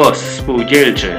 Głos spółdzielczy.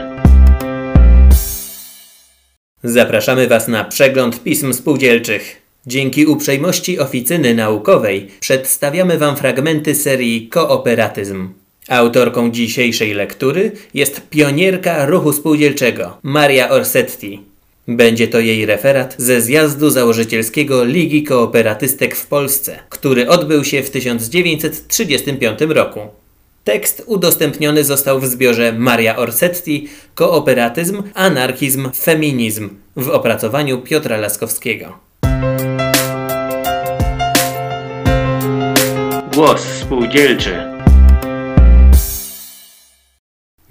Zapraszamy Was na przegląd pism spółdzielczych. Dzięki uprzejmości oficyny naukowej przedstawiamy Wam fragmenty serii Kooperatyzm. Autorką dzisiejszej lektury jest pionierka ruchu spółdzielczego Maria Orsetti. Będzie to jej referat ze zjazdu założycielskiego Ligi Kooperatystek w Polsce, który odbył się w 1935 roku. Tekst udostępniony został w zbiorze Maria Orsetti Kooperatyzm, Anarchizm, Feminizm w opracowaniu Piotra Laskowskiego. Głos spółdzielczy.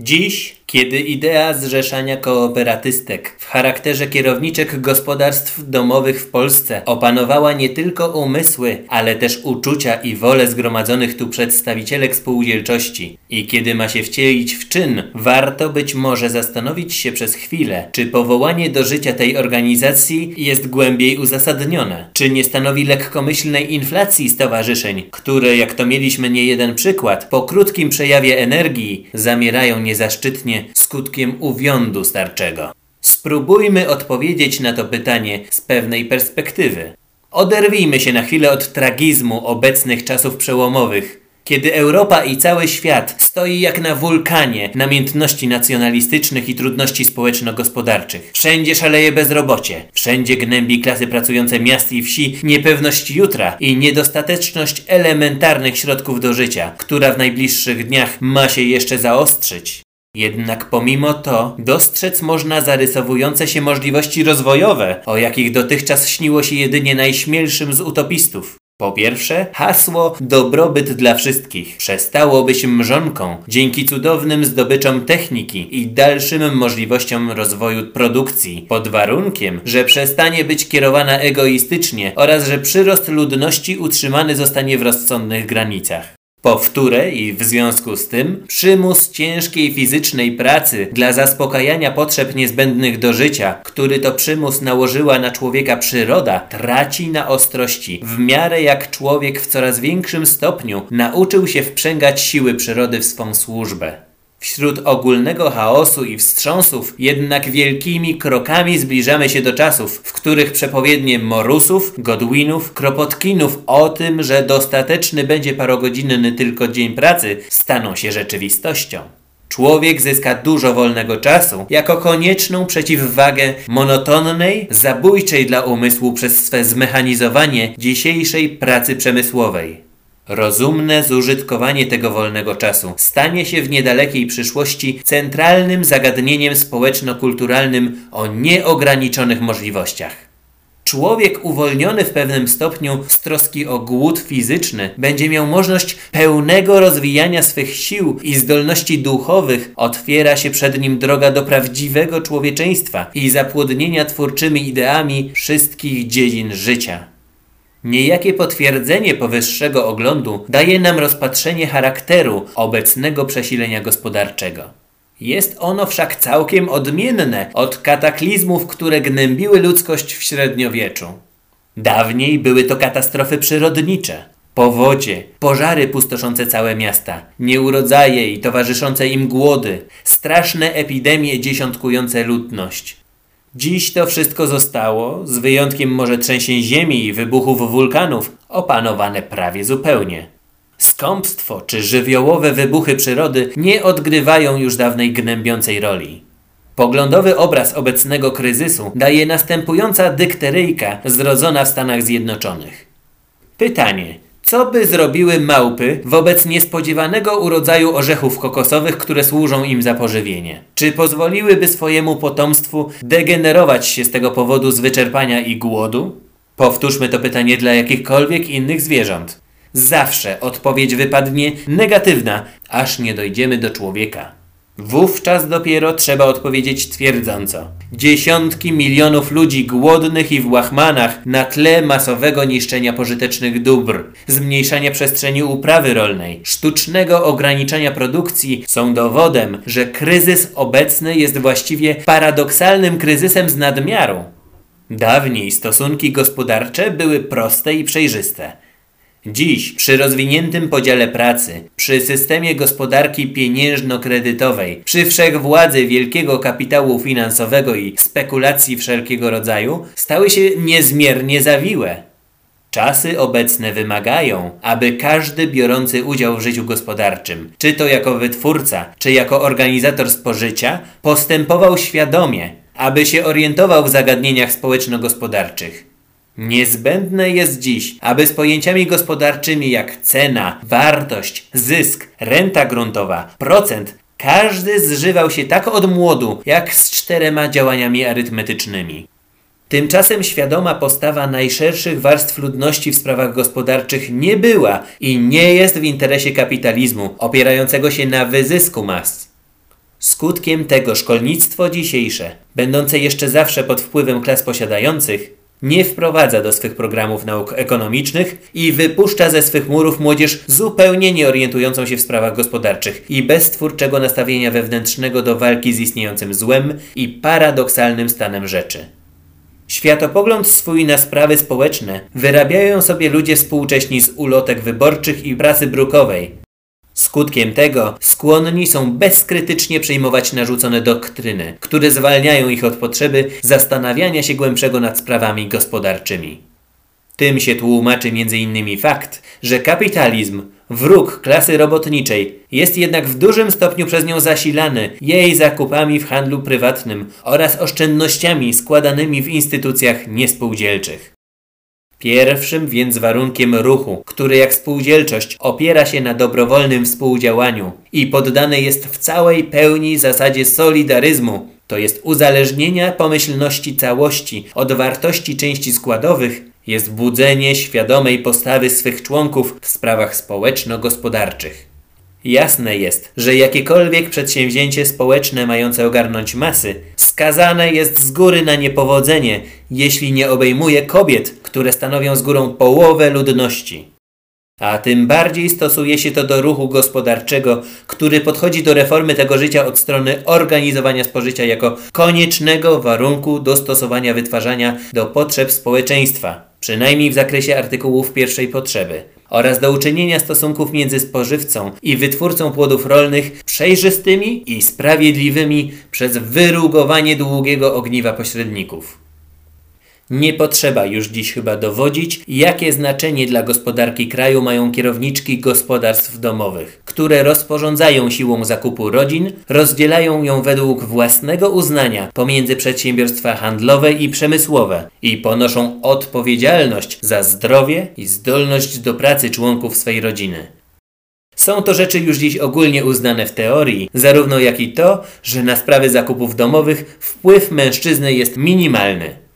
Dziś, kiedy idea zrzeszania kooperatystek w charakterze kierowniczek gospodarstw domowych w Polsce opanowała nie tylko umysły, ale też uczucia i wolę zgromadzonych tu przedstawicielek spółdzielczości. I kiedy ma się wcielić w czyn, warto być może zastanowić się przez chwilę, czy powołanie do życia tej organizacji jest głębiej uzasadnione, czy nie stanowi lekkomyślnej inflacji stowarzyszeń, które, jak to mieliśmy nie jeden przykład, po krótkim przejawie energii zamierają niezaszczytnie skutkiem uwiądu starczego. Spróbujmy odpowiedzieć na to pytanie z pewnej perspektywy. Oderwijmy się na chwilę od tragizmu obecnych czasów przełomowych, kiedy Europa i cały świat stoi jak na wulkanie namiętności nacjonalistycznych i trudności społeczno-gospodarczych. Wszędzie szaleje bezrobocie, wszędzie gnębi klasy pracujące miast i wsi niepewność jutra i niedostateczność elementarnych środków do życia, która w najbliższych dniach ma się jeszcze zaostrzyć. Jednak pomimo to dostrzec można zarysowujące się możliwości rozwojowe, o jakich dotychczas śniło się jedynie najśmielszym z utopistów. Po pierwsze, hasło dobrobyt dla wszystkich przestało być mrzonką dzięki cudownym zdobyczom techniki i dalszym możliwościom rozwoju produkcji, pod warunkiem, że przestanie być kierowana egoistycznie oraz że przyrost ludności utrzymany zostanie w rozsądnych granicach. Po wtóre i w związku z tym przymus ciężkiej fizycznej pracy dla zaspokajania potrzeb niezbędnych do życia, który to przymus nałożyła na człowieka przyroda, traci na ostrości, w miarę jak człowiek w coraz większym stopniu nauczył się wprzęgać siły przyrody w swą służbę. Wśród ogólnego chaosu i wstrząsów jednak wielkimi krokami zbliżamy się do czasów, w których przepowiednie Morusów, Godwinów, Kropotkinów o tym, że dostateczny będzie parogodzinny tylko dzień pracy, staną się rzeczywistością. Człowiek zyska dużo wolnego czasu jako konieczną przeciwwagę monotonnej, zabójczej dla umysłu przez swe zmechanizowanie dzisiejszej pracy przemysłowej. Rozumne zużytkowanie tego wolnego czasu stanie się w niedalekiej przyszłości centralnym zagadnieniem społeczno-kulturalnym o nieograniczonych możliwościach. Człowiek uwolniony w pewnym stopniu z troski o głód fizyczny będzie miał możliwość pełnego rozwijania swych sił i zdolności duchowych, otwiera się przed nim droga do prawdziwego człowieczeństwa i zapłodnienia twórczymi ideami wszystkich dziedzin życia. Niejakie potwierdzenie powyższego oglądu daje nam rozpatrzenie charakteru obecnego przesilenia gospodarczego. Jest ono wszak całkiem odmienne od kataklizmów, które gnębiły ludzkość w średniowieczu. Dawniej były to katastrofy przyrodnicze, powodzie, pożary pustoszące całe miasta, nieurodzaje i towarzyszące im głody, straszne epidemie dziesiątkujące ludność. Dziś to wszystko zostało, z wyjątkiem może trzęsień ziemi i wybuchów wulkanów, opanowane prawie zupełnie. Skąpstwo czy żywiołowe wybuchy przyrody nie odgrywają już dawnej gnębiącej roli. Poglądowy obraz obecnego kryzysu daje następująca dykteryjka zrodzona w Stanach Zjednoczonych. Pytanie: co by zrobiły małpy wobec niespodziewanego urodzaju orzechów kokosowych, które służą im za pożywienie? Czy pozwoliłyby swojemu potomstwu degenerować się z tego powodu z wyczerpania i głodu? Powtórzmy to pytanie dla jakichkolwiek innych zwierząt. Zawsze odpowiedź wypadnie negatywna, aż nie dojdziemy do człowieka. Wówczas dopiero trzeba odpowiedzieć twierdząco. Dziesiątki milionów ludzi głodnych i w łachmanach na tle masowego niszczenia pożytecznych dóbr, zmniejszania przestrzeni uprawy rolnej, sztucznego ograniczania produkcji są dowodem, że kryzys obecny jest właściwie paradoksalnym kryzysem z nadmiaru. Dawniej stosunki gospodarcze były proste i przejrzyste. Dziś, przy rozwiniętym podziale pracy, przy systemie gospodarki pieniężno-kredytowej, przy wszechwładzy wielkiego kapitału finansowego i spekulacji wszelkiego rodzaju, stały się niezmiernie zawiłe. Czasy obecne wymagają, aby każdy biorący udział w życiu gospodarczym, czy to jako wytwórca, czy jako organizator spożycia, postępował świadomie, aby się orientował w zagadnieniach społeczno-gospodarczych. Niezbędne jest dziś, aby z pojęciami gospodarczymi jak cena, wartość, zysk, renta gruntowa, procent, każdy zżywał się tak od młodu, jak z czterema działaniami arytmetycznymi. Tymczasem świadoma postawa najszerszych warstw ludności w sprawach gospodarczych nie była i nie jest w interesie kapitalizmu opierającego się na wyzysku mas. Skutkiem tego szkolnictwo dzisiejsze, będące jeszcze zawsze pod wpływem klas posiadających, nie wprowadza do swych programów nauk ekonomicznych i wypuszcza ze swych murów młodzież zupełnie nie orientującą się w sprawach gospodarczych i bez twórczego nastawienia wewnętrznego do walki z istniejącym złem i paradoksalnym stanem rzeczy. Światopogląd swój na sprawy społeczne wyrabiają sobie ludzie współcześni z ulotek wyborczych i pracy brukowej. Skutkiem tego skłonni są bezkrytycznie przyjmować narzucone doktryny, które zwalniają ich od potrzeby zastanawiania się głębszego nad sprawami gospodarczymi. Tym się tłumaczy m.in. fakt, że kapitalizm, wróg klasy robotniczej, jest jednak w dużym stopniu przez nią zasilany jej zakupami w handlu prywatnym oraz oszczędnościami składanymi w instytucjach niespółdzielczych. Pierwszym więc warunkiem ruchu, który jak spółdzielczość opiera się na dobrowolnym współdziałaniu i poddany jest w całej pełni zasadzie solidaryzmu, to jest uzależnienia pomyślności całości od wartości części składowych, jest budzenie świadomej postawy swych członków w sprawach społeczno-gospodarczych. Jasne jest, że jakiekolwiek przedsięwzięcie społeczne mające ogarnąć masy, skazane jest z góry na niepowodzenie, jeśli nie obejmuje kobiet, które stanowią z górą połowę ludności. A tym bardziej stosuje się to do ruchu gospodarczego, który podchodzi do reformy tego życia od strony organizowania spożycia jako koniecznego warunku dostosowania wytwarzania do potrzeb społeczeństwa, przynajmniej w zakresie artykułów pierwszej potrzeby, oraz do uczynienia stosunków między spożywcą i wytwórcą płodów rolnych przejrzystymi i sprawiedliwymi przez wyrugowanie długiego ogniwa pośredników. Nie potrzeba już dziś chyba dowodzić, jakie znaczenie dla gospodarki kraju mają kierowniczki gospodarstw domowych, które rozporządzają siłą zakupu rodzin, rozdzielają ją według własnego uznania pomiędzy przedsiębiorstwa handlowe i przemysłowe i ponoszą odpowiedzialność za zdrowie i zdolność do pracy członków swej rodziny. Są to rzeczy już dziś ogólnie uznane w teorii, zarówno jak i to, że na sprawy zakupów domowych wpływ mężczyzny jest minimalny.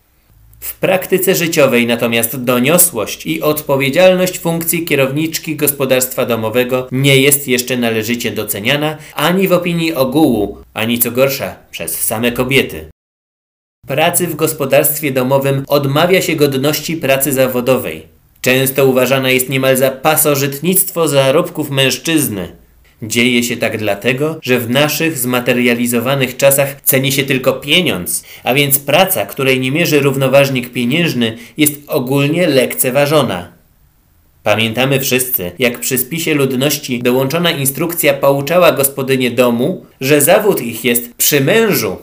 W praktyce życiowej natomiast doniosłość i odpowiedzialność funkcji kierowniczki gospodarstwa domowego nie jest jeszcze należycie doceniana ani w opinii ogółu, ani co gorsza przez same kobiety. Pracy w gospodarstwie domowym odmawia się godności pracy zawodowej. Często uważana jest niemal za pasożytnictwo zarobków mężczyzny. Dzieje się tak dlatego, że w naszych zmaterializowanych czasach ceni się tylko pieniądz, a więc praca, której nie mierzy równoważnik pieniężny, jest ogólnie lekceważona. Pamiętamy wszyscy, jak przy spisie ludności dołączona instrukcja pouczała gospodynię domu, że zawód ich jest przy mężu.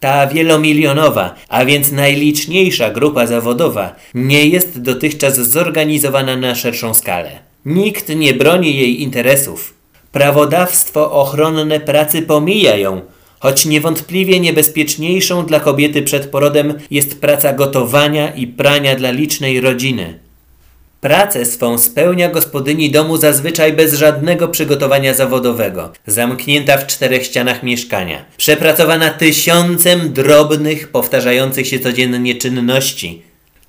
Ta wielomilionowa, a więc najliczniejsza grupa zawodowa nie jest dotychczas zorganizowana na szerszą skalę. Nikt nie broni jej interesów. Prawodawstwo ochronne pracy pomija ją, choć niewątpliwie niebezpieczniejszą dla kobiety przed porodem jest praca gotowania i prania dla licznej rodziny. Pracę swą spełnia gospodyni domu zazwyczaj bez żadnego przygotowania zawodowego, zamknięta w czterech ścianach mieszkania, przepracowana tysiącem drobnych, powtarzających się codziennie czynności,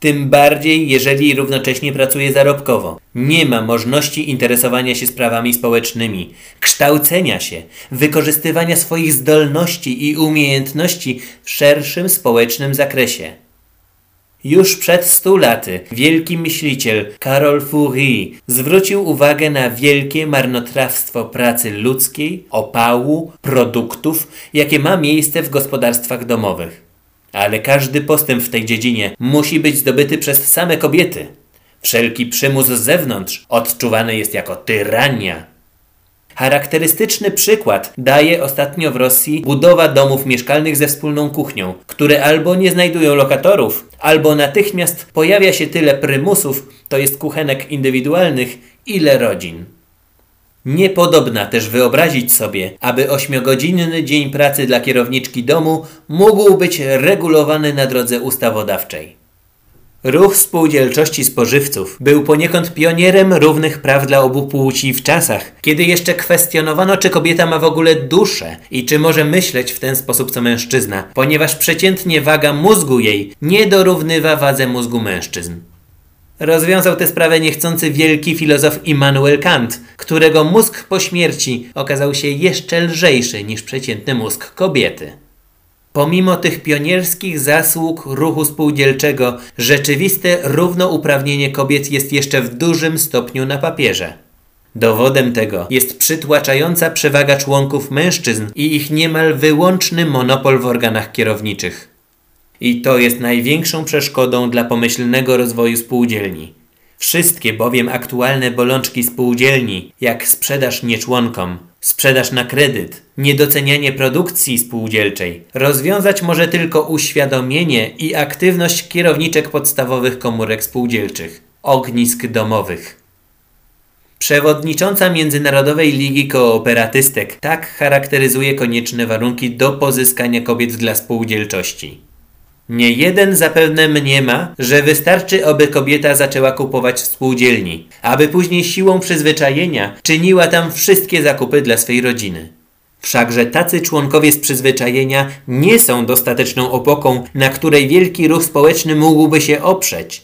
tym bardziej, jeżeli równocześnie pracuje zarobkowo. Nie ma możliwości interesowania się sprawami społecznymi, kształcenia się, wykorzystywania swoich zdolności i umiejętności w szerszym społecznym zakresie. Już przed stu laty wielki myśliciel Karol Fourie zwrócił uwagę na wielkie marnotrawstwo pracy ludzkiej, opału, produktów, jakie ma miejsce w gospodarstwach domowych. Ale każdy postęp w tej dziedzinie musi być zdobyty przez same kobiety. Wszelki przymus z zewnątrz odczuwany jest jako tyrania. Charakterystyczny przykład daje ostatnio w Rosji budowa domów mieszkalnych ze wspólną kuchnią, które albo nie znajdują lokatorów, albo natychmiast pojawia się tyle prymusów, to jest kuchenek indywidualnych, ile rodzin. Niepodobna też wyobrazić sobie, aby ośmiogodzinny dzień pracy dla kierowniczki domu mógł być regulowany na drodze ustawodawczej. Ruch spółdzielczości spożywców był poniekąd pionierem równych praw dla obu płci w czasach, kiedy jeszcze kwestionowano, czy kobieta ma w ogóle duszę i czy może myśleć w ten sposób co mężczyzna, ponieważ przeciętnie waga mózgu jej nie dorównywa wadze mózgu mężczyzn. Rozwiązał tę sprawę niechcący wielki filozof Immanuel Kant, którego mózg po śmierci okazał się jeszcze lżejszy niż przeciętny mózg kobiety. Pomimo tych pionierskich zasług ruchu spółdzielczego, rzeczywiste równouprawnienie kobiet jest jeszcze w dużym stopniu na papierze. Dowodem tego jest przytłaczająca przewaga członków mężczyzn i ich niemal wyłączny monopol w organach kierowniczych. I to jest największą przeszkodą dla pomyślnego rozwoju spółdzielni. Wszystkie bowiem aktualne bolączki spółdzielni, jak sprzedaż nieczłonkom, sprzedaż na kredyt, niedocenianie produkcji spółdzielczej, rozwiązać może tylko uświadomienie i aktywność kierowniczek podstawowych komórek spółdzielczych, ognisk domowych. Przewodnicząca Międzynarodowej Ligi Kooperatystek tak charakteryzuje konieczne warunki do pozyskania kobiet dla spółdzielczości. Nie jeden zapewne mniema, że wystarczy, aby kobieta zaczęła kupować w spółdzielni, aby później siłą przyzwyczajenia czyniła tam wszystkie zakupy dla swej rodziny. Wszakże tacy członkowie z przyzwyczajenia nie są dostateczną opoką, na której wielki ruch społeczny mógłby się oprzeć.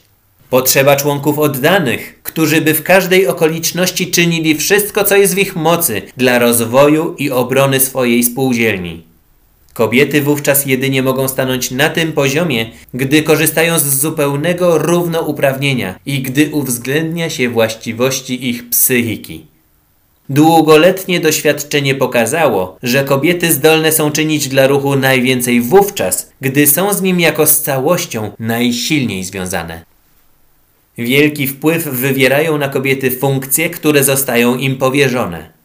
Potrzeba członków oddanych, którzy by w każdej okoliczności czynili wszystko, co jest w ich mocy dla rozwoju i obrony swojej spółdzielni. Kobiety wówczas jedynie mogą stanąć na tym poziomie, gdy korzystają z zupełnego równouprawnienia i gdy uwzględnia się właściwości ich psychiki. Długoletnie doświadczenie pokazało, że kobiety zdolne są czynić dla ruchu najwięcej wówczas, gdy są z nim jako z całością najsilniej związane. Wielki wpływ wywierają na kobiety funkcje, które zostają im powierzone.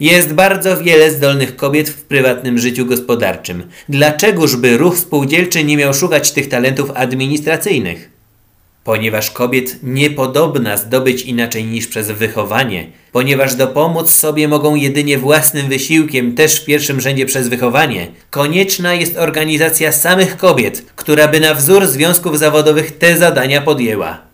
Jest bardzo wiele zdolnych kobiet w prywatnym życiu gospodarczym. Dlaczegoż by ruch spółdzielczy nie miał szukać tych talentów administracyjnych? Ponieważ kobiet niepodobna zdobyć inaczej niż przez wychowanie, ponieważ dopomóc sobie mogą jedynie własnym wysiłkiem, też w pierwszym rzędzie przez wychowanie, konieczna jest organizacja samych kobiet, która by na wzór związków zawodowych te zadania podjęła.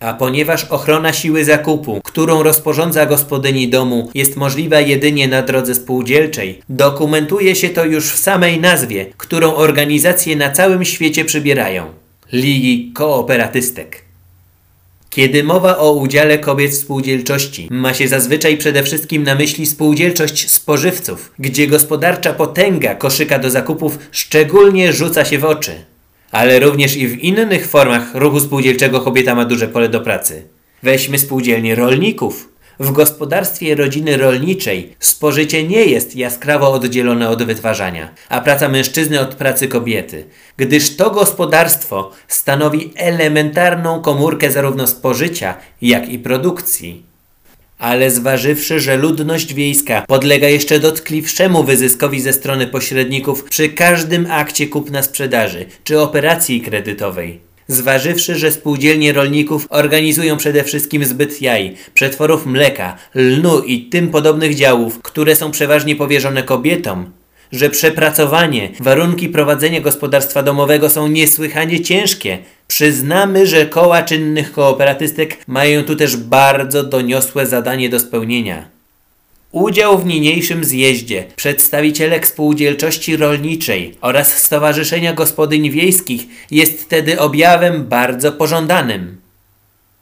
A ponieważ ochrona siły zakupu, którą rozporządza gospodyni domu, jest możliwa jedynie na drodze spółdzielczej, dokumentuje się to już w samej nazwie, którą organizacje na całym świecie przybierają Ligi Kooperatystek. Kiedy mowa o udziale kobiet w spółdzielczości, ma się zazwyczaj przede wszystkim na myśli spółdzielczość spożywców, gdzie gospodarcza potęga koszyka do zakupów szczególnie rzuca się w oczy ale również i w innych formach ruchu spółdzielczego kobieta ma duże pole do pracy. Weźmy spółdzielnie rolników. W gospodarstwie rodziny rolniczej spożycie nie jest jaskrawo oddzielone od wytwarzania, a praca mężczyzny od pracy kobiety, gdyż to gospodarstwo stanowi elementarną komórkę zarówno spożycia, jak i produkcji. Ale zważywszy, że ludność wiejska podlega jeszcze dotkliwszemu wyzyskowi ze strony pośredników przy każdym akcie kupna-sprzedaży czy operacji kredytowej, zważywszy, że spółdzielnie rolników organizują przede wszystkim zbyt jaj, przetworów mleka, lnu i tym podobnych działów, które są przeważnie powierzone kobietom, że przepracowanie, warunki prowadzenia gospodarstwa domowego są niesłychanie ciężkie. Przyznamy, że koła czynnych kooperatystek mają tu też bardzo doniosłe zadanie do spełnienia. Udział w niniejszym zjeździe przedstawicielek spółdzielczości rolniczej oraz Stowarzyszenia Gospodyń Wiejskich jest wtedy objawem bardzo pożądanym.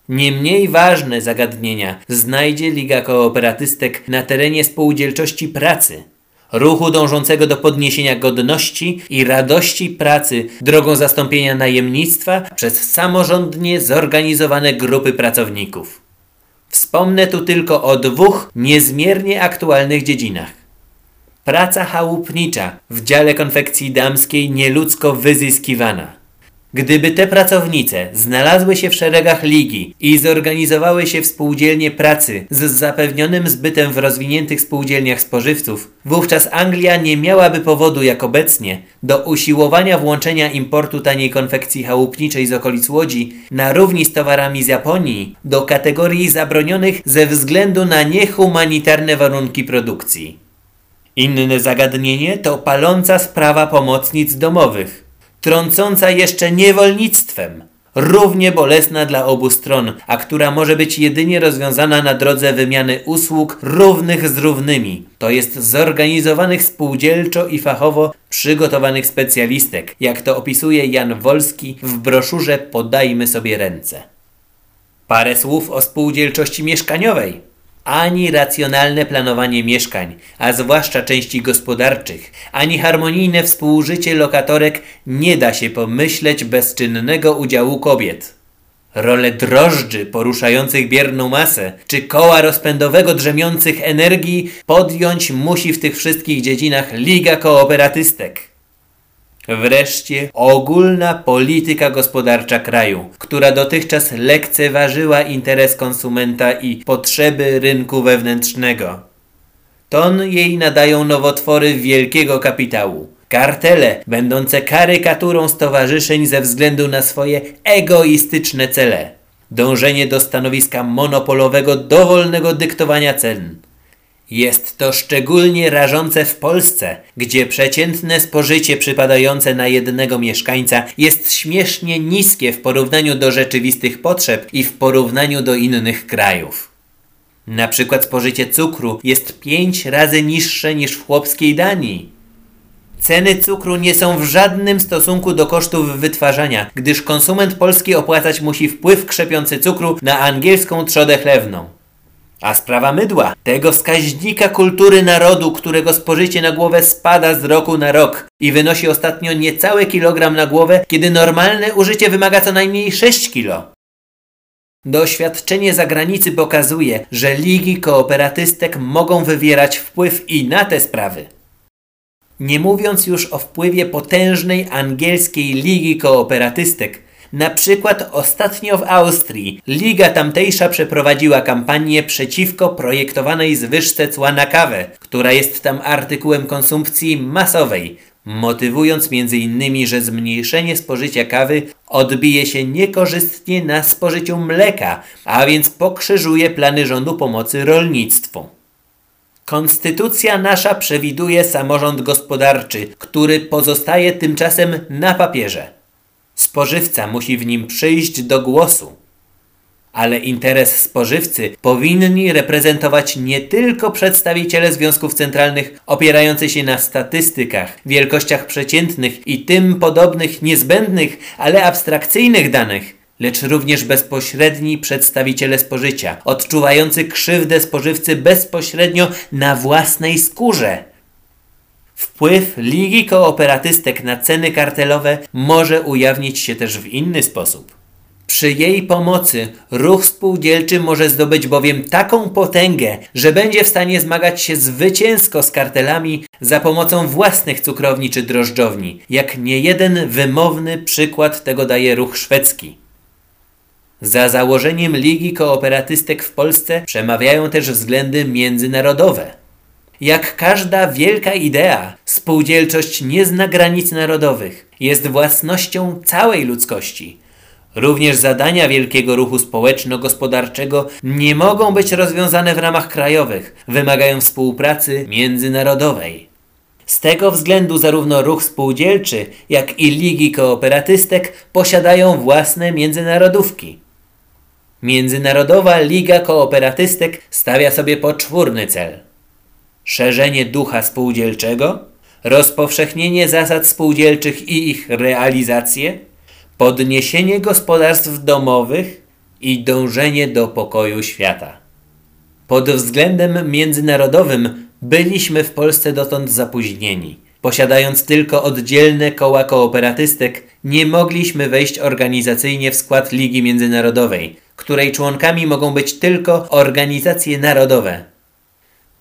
Nie mniej ważne zagadnienia znajdzie Liga Kooperatystek na terenie spółdzielczości pracy – ruchu dążącego do podniesienia godności i radości pracy drogą zastąpienia najemnictwa przez samorządnie zorganizowane grupy pracowników. Wspomnę tu tylko o dwóch niezmiernie aktualnych dziedzinach. Praca chałupnicza w dziale konfekcji damskiej nieludzko wyzyskiwana. Gdyby te pracownice znalazły się w szeregach ligi i zorganizowały się w spółdzielnie pracy z zapewnionym zbytem w rozwiniętych spółdzielniach spożywców, wówczas Anglia nie miałaby powodu jak obecnie do usiłowania włączenia importu taniej konfekcji chałupniczej z okolic Łodzi na równi z towarami z Japonii do kategorii zabronionych ze względu na niehumanitarne warunki produkcji. Inne zagadnienie to paląca sprawa pomocnic domowych trącąca jeszcze niewolnictwem, równie bolesna dla obu stron, a która może być jedynie rozwiązana na drodze wymiany usług równych z równymi, to jest zorganizowanych spółdzielczo i fachowo przygotowanych specjalistek, jak to opisuje Jan Wolski w broszurze Podajmy sobie ręce. Parę słów o spółdzielczości mieszkaniowej ani racjonalne planowanie mieszkań, a zwłaszcza części gospodarczych, ani harmonijne współżycie lokatorek nie da się pomyśleć bez czynnego udziału kobiet. Rolę drożdży poruszających bierną masę, czy koła rozpędowego drzemiących energii podjąć musi w tych wszystkich dziedzinach Liga Kooperatystek. Wreszcie ogólna polityka gospodarcza kraju, która dotychczas lekceważyła interes konsumenta i potrzeby rynku wewnętrznego. Ton jej nadają nowotwory wielkiego kapitału. Kartele, będące karykaturą stowarzyszeń ze względu na swoje egoistyczne cele. Dążenie do stanowiska monopolowego dowolnego dyktowania cen jest to szczególnie rażące w Polsce, gdzie przeciętne spożycie przypadające na jednego mieszkańca jest śmiesznie niskie w porównaniu do rzeczywistych potrzeb i w porównaniu do innych krajów. Na przykład spożycie cukru jest pięć razy niższe niż w chłopskiej Danii. Ceny cukru nie są w żadnym stosunku do kosztów wytwarzania, gdyż konsument polski opłacać musi wpływ krzepiący cukru na angielską trzodę chlewną. A sprawa mydła, tego wskaźnika kultury narodu, którego spożycie na głowę spada z roku na rok i wynosi ostatnio niecały kilogram na głowę, kiedy normalne użycie wymaga co najmniej 6 kilo. Doświadczenie zagranicy pokazuje, że ligi kooperatystek mogą wywierać wpływ i na te sprawy. Nie mówiąc już o wpływie potężnej angielskiej ligi kooperatystek, na przykład ostatnio w Austrii Liga tamtejsza przeprowadziła kampanię przeciwko projektowanej zwyżce cła na kawę, która jest tam artykułem konsumpcji masowej, motywując m.in., że zmniejszenie spożycia kawy odbije się niekorzystnie na spożyciu mleka, a więc pokrzyżuje plany rządu pomocy rolnictwu. Konstytucja nasza przewiduje samorząd gospodarczy, który pozostaje tymczasem na papierze. Spożywca musi w nim przyjść do głosu. Ale interes spożywcy powinni reprezentować nie tylko przedstawiciele związków centralnych opierający się na statystykach, wielkościach przeciętnych i tym podobnych niezbędnych, ale abstrakcyjnych danych, lecz również bezpośredni przedstawiciele spożycia, odczuwający krzywdę spożywcy bezpośrednio na własnej skórze Wpływ Ligi Kooperatystek na ceny kartelowe może ujawnić się też w inny sposób. Przy jej pomocy ruch spółdzielczy może zdobyć bowiem taką potęgę, że będzie w stanie zmagać się zwycięsko z kartelami za pomocą własnych cukrowni czy drożdżowni, jak niejeden wymowny przykład tego daje ruch szwedzki. Za założeniem Ligi Kooperatystek w Polsce przemawiają też względy międzynarodowe. Jak każda wielka idea, spółdzielczość nie zna granic narodowych, jest własnością całej ludzkości. Również zadania wielkiego ruchu społeczno-gospodarczego nie mogą być rozwiązane w ramach krajowych, wymagają współpracy międzynarodowej. Z tego względu zarówno ruch spółdzielczy, jak i ligi kooperatystek posiadają własne międzynarodówki. Międzynarodowa Liga Kooperatystek stawia sobie poczwórny cel – szerzenie ducha spółdzielczego, rozpowszechnienie zasad spółdzielczych i ich realizację, podniesienie gospodarstw domowych i dążenie do pokoju świata. Pod względem międzynarodowym byliśmy w Polsce dotąd zapóźnieni. Posiadając tylko oddzielne koła kooperatystek, nie mogliśmy wejść organizacyjnie w skład Ligi Międzynarodowej, której członkami mogą być tylko organizacje narodowe,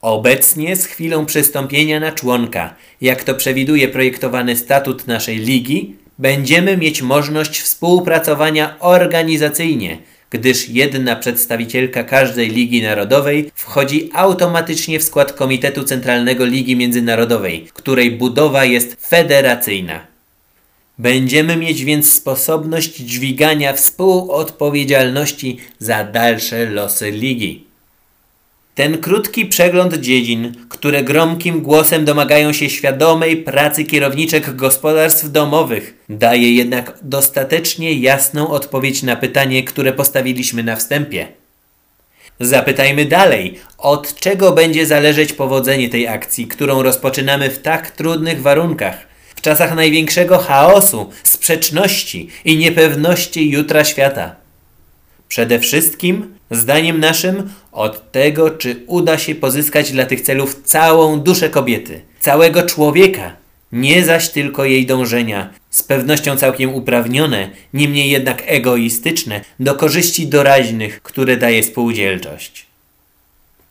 Obecnie z chwilą przystąpienia na członka, jak to przewiduje projektowany statut naszej ligi, Będziemy mieć możliwość współpracowania organizacyjnie, gdyż jedna przedstawicielka każdej Ligi Narodowej wchodzi automatycznie w skład Komitetu Centralnego Ligi Międzynarodowej, której budowa jest federacyjna. Będziemy mieć więc sposobność dźwigania współodpowiedzialności za dalsze losy ligi. Ten krótki przegląd dziedzin, które gromkim głosem domagają się świadomej pracy kierowniczek gospodarstw domowych, daje jednak dostatecznie jasną odpowiedź na pytanie, które postawiliśmy na wstępie. Zapytajmy dalej, od czego będzie zależeć powodzenie tej akcji, którą rozpoczynamy w tak trudnych warunkach, w czasach największego chaosu, sprzeczności i niepewności jutra świata. Przede wszystkim, zdaniem naszym, od tego, czy uda się pozyskać dla tych celów całą duszę kobiety, całego człowieka, nie zaś tylko jej dążenia, z pewnością całkiem uprawnione, niemniej jednak egoistyczne, do korzyści doraźnych, które daje spółdzielczość.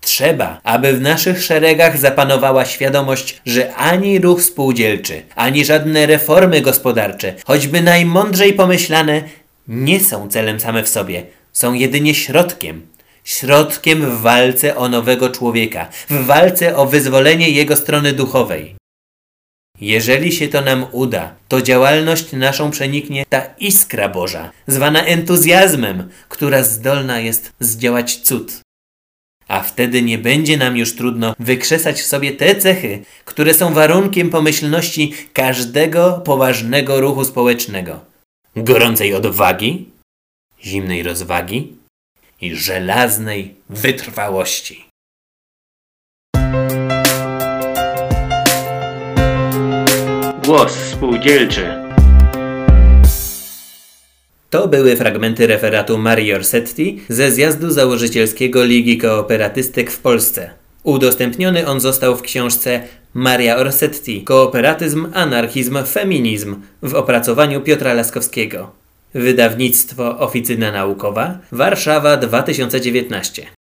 Trzeba, aby w naszych szeregach zapanowała świadomość, że ani ruch spółdzielczy, ani żadne reformy gospodarcze, choćby najmądrzej pomyślane, nie są celem same w sobie, są jedynie środkiem. Środkiem w walce o nowego człowieka, w walce o wyzwolenie jego strony duchowej. Jeżeli się to nam uda, to działalność naszą przeniknie ta iskra Boża, zwana entuzjazmem, która zdolna jest zdziałać cud. A wtedy nie będzie nam już trudno wykrzesać w sobie te cechy, które są warunkiem pomyślności każdego poważnego ruchu społecznego. Gorącej odwagi, zimnej rozwagi i żelaznej wytrwałości. Głos spółdzielczy. To były fragmenty referatu Marii Orsetti ze zjazdu założycielskiego Ligi Kooperatystek w Polsce. Udostępniony on został w książce Maria Orsetti Kooperatyzm, Anarchizm, Feminizm w opracowaniu Piotra Laskowskiego. Wydawnictwo Oficyna Naukowa, Warszawa 2019.